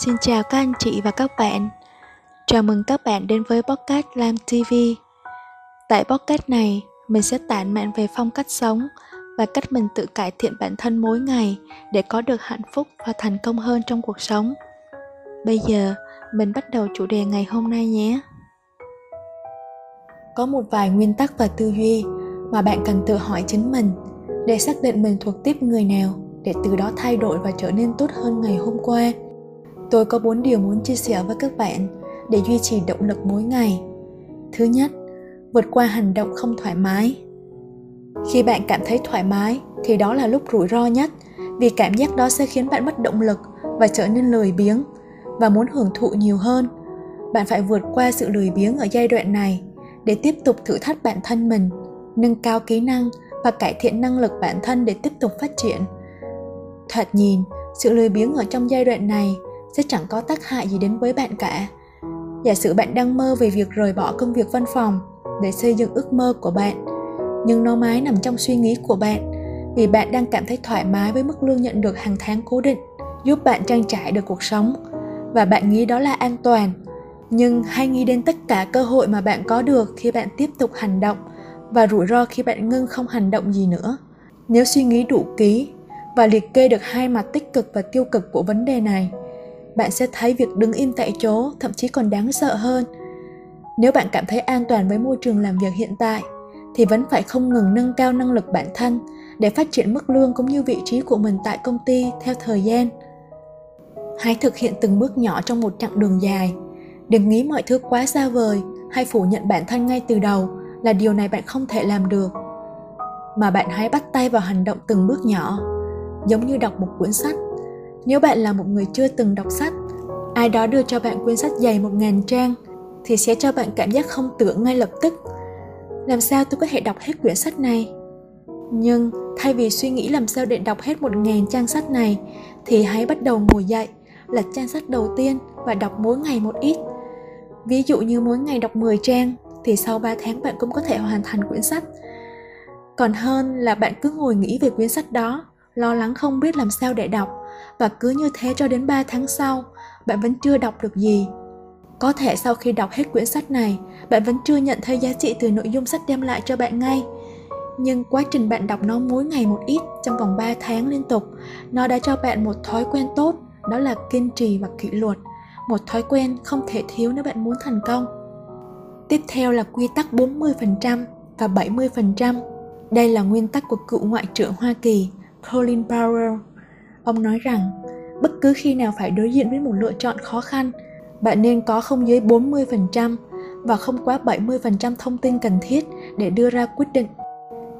Xin chào các anh chị và các bạn. Chào mừng các bạn đến với podcast Lam TV. Tại podcast này, mình sẽ tản mạn về phong cách sống và cách mình tự cải thiện bản thân mỗi ngày để có được hạnh phúc và thành công hơn trong cuộc sống. Bây giờ, mình bắt đầu chủ đề ngày hôm nay nhé. Có một vài nguyên tắc và tư duy mà bạn cần tự hỏi chính mình để xác định mình thuộc tiếp người nào để từ đó thay đổi và trở nên tốt hơn ngày hôm qua tôi có bốn điều muốn chia sẻ với các bạn để duy trì động lực mỗi ngày. Thứ nhất, vượt qua hành động không thoải mái. Khi bạn cảm thấy thoải mái, thì đó là lúc rủi ro nhất, vì cảm giác đó sẽ khiến bạn mất động lực và trở nên lười biếng và muốn hưởng thụ nhiều hơn. Bạn phải vượt qua sự lười biếng ở giai đoạn này để tiếp tục thử thách bản thân mình, nâng cao kỹ năng và cải thiện năng lực bản thân để tiếp tục phát triển. Thoạt nhìn, sự lười biếng ở trong giai đoạn này sẽ chẳng có tác hại gì đến với bạn cả. Giả sử bạn đang mơ về việc rời bỏ công việc văn phòng để xây dựng ước mơ của bạn, nhưng nó mãi nằm trong suy nghĩ của bạn vì bạn đang cảm thấy thoải mái với mức lương nhận được hàng tháng cố định, giúp bạn trang trải được cuộc sống và bạn nghĩ đó là an toàn. Nhưng hãy nghĩ đến tất cả cơ hội mà bạn có được khi bạn tiếp tục hành động và rủi ro khi bạn ngưng không hành động gì nữa. Nếu suy nghĩ đủ kỹ và liệt kê được hai mặt tích cực và tiêu cực của vấn đề này bạn sẽ thấy việc đứng im tại chỗ thậm chí còn đáng sợ hơn. Nếu bạn cảm thấy an toàn với môi trường làm việc hiện tại, thì vẫn phải không ngừng nâng cao năng lực bản thân để phát triển mức lương cũng như vị trí của mình tại công ty theo thời gian. Hãy thực hiện từng bước nhỏ trong một chặng đường dài. Đừng nghĩ mọi thứ quá xa vời hay phủ nhận bản thân ngay từ đầu là điều này bạn không thể làm được, mà bạn hãy bắt tay vào hành động từng bước nhỏ, giống như đọc một cuốn sách nếu bạn là một người chưa từng đọc sách, ai đó đưa cho bạn quyển sách dày một ngàn trang thì sẽ cho bạn cảm giác không tưởng ngay lập tức. Làm sao tôi có thể đọc hết quyển sách này? Nhưng thay vì suy nghĩ làm sao để đọc hết một ngàn trang sách này thì hãy bắt đầu ngồi dậy, lật trang sách đầu tiên và đọc mỗi ngày một ít. Ví dụ như mỗi ngày đọc 10 trang thì sau 3 tháng bạn cũng có thể hoàn thành quyển sách. Còn hơn là bạn cứ ngồi nghĩ về quyển sách đó lo lắng không biết làm sao để đọc và cứ như thế cho đến 3 tháng sau, bạn vẫn chưa đọc được gì. Có thể sau khi đọc hết quyển sách này, bạn vẫn chưa nhận thấy giá trị từ nội dung sách đem lại cho bạn ngay. Nhưng quá trình bạn đọc nó mỗi ngày một ít trong vòng 3 tháng liên tục, nó đã cho bạn một thói quen tốt, đó là kiên trì và kỷ luật. Một thói quen không thể thiếu nếu bạn muốn thành công. Tiếp theo là quy tắc 40% và 70%. Đây là nguyên tắc của cựu ngoại trưởng Hoa Kỳ Colin Powell. Ông nói rằng, bất cứ khi nào phải đối diện với một lựa chọn khó khăn, bạn nên có không dưới 40% và không quá 70% thông tin cần thiết để đưa ra quyết định.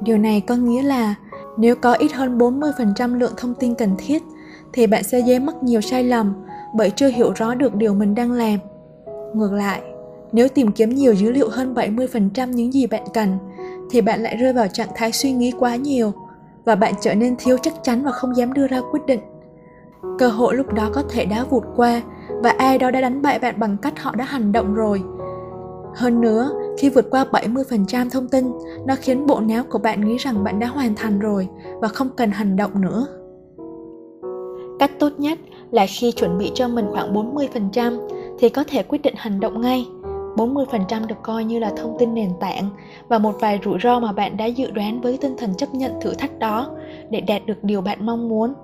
Điều này có nghĩa là nếu có ít hơn 40% lượng thông tin cần thiết thì bạn sẽ dễ mắc nhiều sai lầm bởi chưa hiểu rõ được điều mình đang làm. Ngược lại, nếu tìm kiếm nhiều dữ liệu hơn 70% những gì bạn cần thì bạn lại rơi vào trạng thái suy nghĩ quá nhiều và bạn trở nên thiếu chắc chắn và không dám đưa ra quyết định. Cơ hội lúc đó có thể đã vụt qua và ai đó đã đánh bại bạn bằng cách họ đã hành động rồi. Hơn nữa khi vượt qua 70% thông tin, nó khiến bộ não của bạn nghĩ rằng bạn đã hoàn thành rồi và không cần hành động nữa. Cách tốt nhất là khi chuẩn bị cho mình khoảng 40% thì có thể quyết định hành động ngay. 40% được coi như là thông tin nền tảng và một vài rủi ro mà bạn đã dự đoán với tinh thần chấp nhận thử thách đó để đạt được điều bạn mong muốn.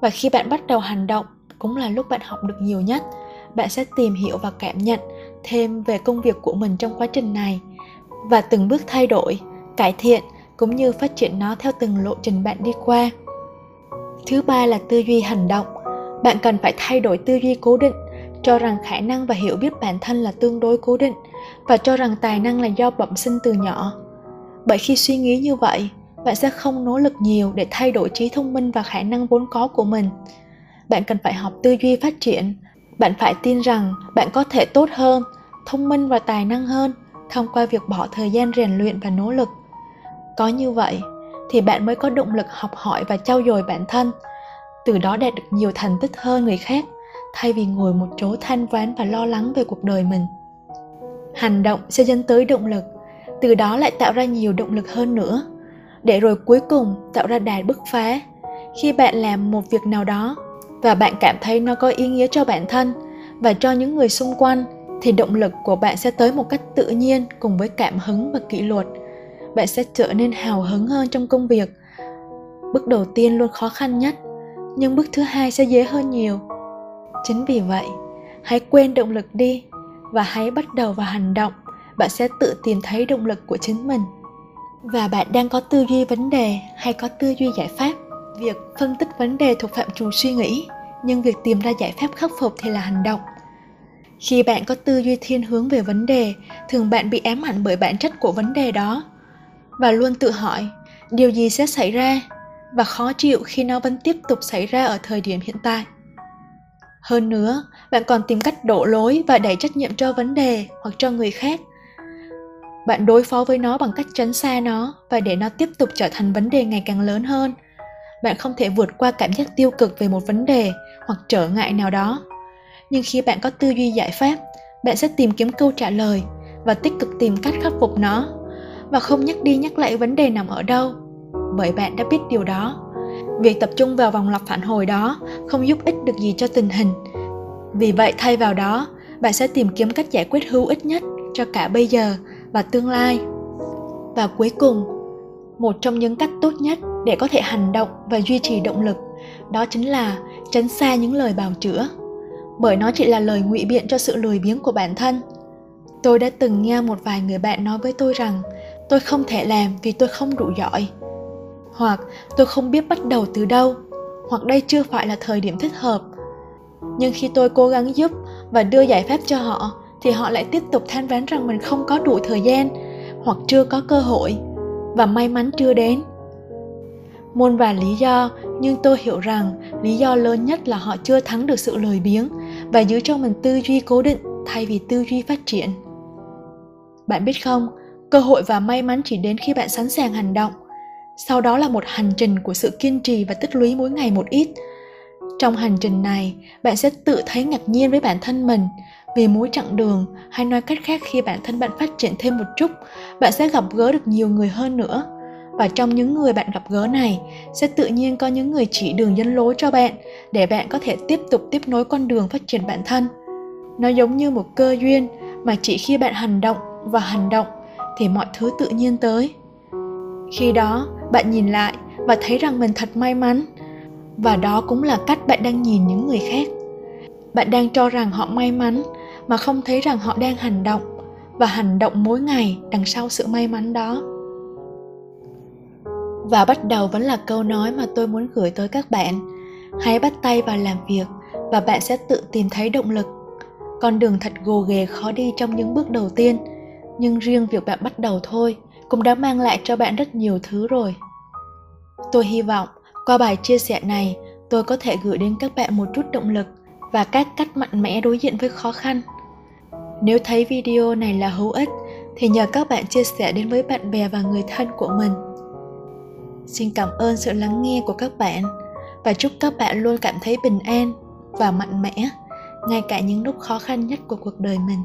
Và khi bạn bắt đầu hành động cũng là lúc bạn học được nhiều nhất. Bạn sẽ tìm hiểu và cảm nhận thêm về công việc của mình trong quá trình này và từng bước thay đổi, cải thiện cũng như phát triển nó theo từng lộ trình bạn đi qua. Thứ ba là tư duy hành động. Bạn cần phải thay đổi tư duy cố định cho rằng khả năng và hiểu biết bản thân là tương đối cố định và cho rằng tài năng là do bẩm sinh từ nhỏ. Bởi khi suy nghĩ như vậy, bạn sẽ không nỗ lực nhiều để thay đổi trí thông minh và khả năng vốn có của mình. Bạn cần phải học tư duy phát triển. Bạn phải tin rằng bạn có thể tốt hơn, thông minh và tài năng hơn thông qua việc bỏ thời gian rèn luyện và nỗ lực. Có như vậy thì bạn mới có động lực học hỏi và trau dồi bản thân, từ đó đạt được nhiều thành tích hơn người khác thay vì ngồi một chỗ than ván và lo lắng về cuộc đời mình. Hành động sẽ dẫn tới động lực, từ đó lại tạo ra nhiều động lực hơn nữa. Để rồi cuối cùng tạo ra đà bứt phá, khi bạn làm một việc nào đó và bạn cảm thấy nó có ý nghĩa cho bản thân và cho những người xung quanh, thì động lực của bạn sẽ tới một cách tự nhiên cùng với cảm hứng và kỷ luật. Bạn sẽ trở nên hào hứng hơn trong công việc. Bước đầu tiên luôn khó khăn nhất, nhưng bước thứ hai sẽ dễ hơn nhiều chính vì vậy, hãy quên động lực đi và hãy bắt đầu vào hành động. Bạn sẽ tự tìm thấy động lực của chính mình. Và bạn đang có tư duy vấn đề hay có tư duy giải pháp? Việc phân tích vấn đề thuộc phạm trù suy nghĩ, nhưng việc tìm ra giải pháp khắc phục thì là hành động. Khi bạn có tư duy thiên hướng về vấn đề, thường bạn bị ám ảnh bởi bản chất của vấn đề đó. Và luôn tự hỏi, điều gì sẽ xảy ra và khó chịu khi nó vẫn tiếp tục xảy ra ở thời điểm hiện tại? Hơn nữa, bạn còn tìm cách đổ lỗi và đẩy trách nhiệm cho vấn đề hoặc cho người khác. Bạn đối phó với nó bằng cách tránh xa nó và để nó tiếp tục trở thành vấn đề ngày càng lớn hơn. Bạn không thể vượt qua cảm giác tiêu cực về một vấn đề hoặc trở ngại nào đó. Nhưng khi bạn có tư duy giải pháp, bạn sẽ tìm kiếm câu trả lời và tích cực tìm cách khắc phục nó. Và không nhắc đi nhắc lại vấn đề nằm ở đâu, bởi bạn đã biết điều đó việc tập trung vào vòng lặp phản hồi đó không giúp ích được gì cho tình hình. Vì vậy, thay vào đó, bạn sẽ tìm kiếm cách giải quyết hữu ích nhất cho cả bây giờ và tương lai. Và cuối cùng, một trong những cách tốt nhất để có thể hành động và duy trì động lực, đó chính là tránh xa những lời bào chữa. Bởi nó chỉ là lời ngụy biện cho sự lười biếng của bản thân. Tôi đã từng nghe một vài người bạn nói với tôi rằng, tôi không thể làm vì tôi không đủ giỏi hoặc tôi không biết bắt đầu từ đâu, hoặc đây chưa phải là thời điểm thích hợp. Nhưng khi tôi cố gắng giúp và đưa giải pháp cho họ, thì họ lại tiếp tục than ván rằng mình không có đủ thời gian, hoặc chưa có cơ hội, và may mắn chưa đến. Muôn vàn lý do, nhưng tôi hiểu rằng lý do lớn nhất là họ chưa thắng được sự lười biếng và giữ cho mình tư duy cố định thay vì tư duy phát triển. Bạn biết không, cơ hội và may mắn chỉ đến khi bạn sẵn sàng hành động sau đó là một hành trình của sự kiên trì và tích lũy mỗi ngày một ít. Trong hành trình này, bạn sẽ tự thấy ngạc nhiên với bản thân mình. Vì mỗi chặng đường, hay nói cách khác khi bản thân bạn phát triển thêm một chút, bạn sẽ gặp gỡ được nhiều người hơn nữa. Và trong những người bạn gặp gỡ này, sẽ tự nhiên có những người chỉ đường dẫn lối cho bạn, để bạn có thể tiếp tục tiếp nối con đường phát triển bản thân. Nó giống như một cơ duyên, mà chỉ khi bạn hành động và hành động, thì mọi thứ tự nhiên tới khi đó, bạn nhìn lại và thấy rằng mình thật may mắn. Và đó cũng là cách bạn đang nhìn những người khác. Bạn đang cho rằng họ may mắn mà không thấy rằng họ đang hành động và hành động mỗi ngày đằng sau sự may mắn đó. Và bắt đầu vẫn là câu nói mà tôi muốn gửi tới các bạn. Hãy bắt tay vào làm việc và bạn sẽ tự tìm thấy động lực. Con đường thật gồ ghề khó đi trong những bước đầu tiên, nhưng riêng việc bạn bắt đầu thôi cũng đã mang lại cho bạn rất nhiều thứ rồi. Tôi hy vọng qua bài chia sẻ này, tôi có thể gửi đến các bạn một chút động lực và các cách mạnh mẽ đối diện với khó khăn. Nếu thấy video này là hữu ích, thì nhờ các bạn chia sẻ đến với bạn bè và người thân của mình. Xin cảm ơn sự lắng nghe của các bạn và chúc các bạn luôn cảm thấy bình an và mạnh mẽ ngay cả những lúc khó khăn nhất của cuộc đời mình.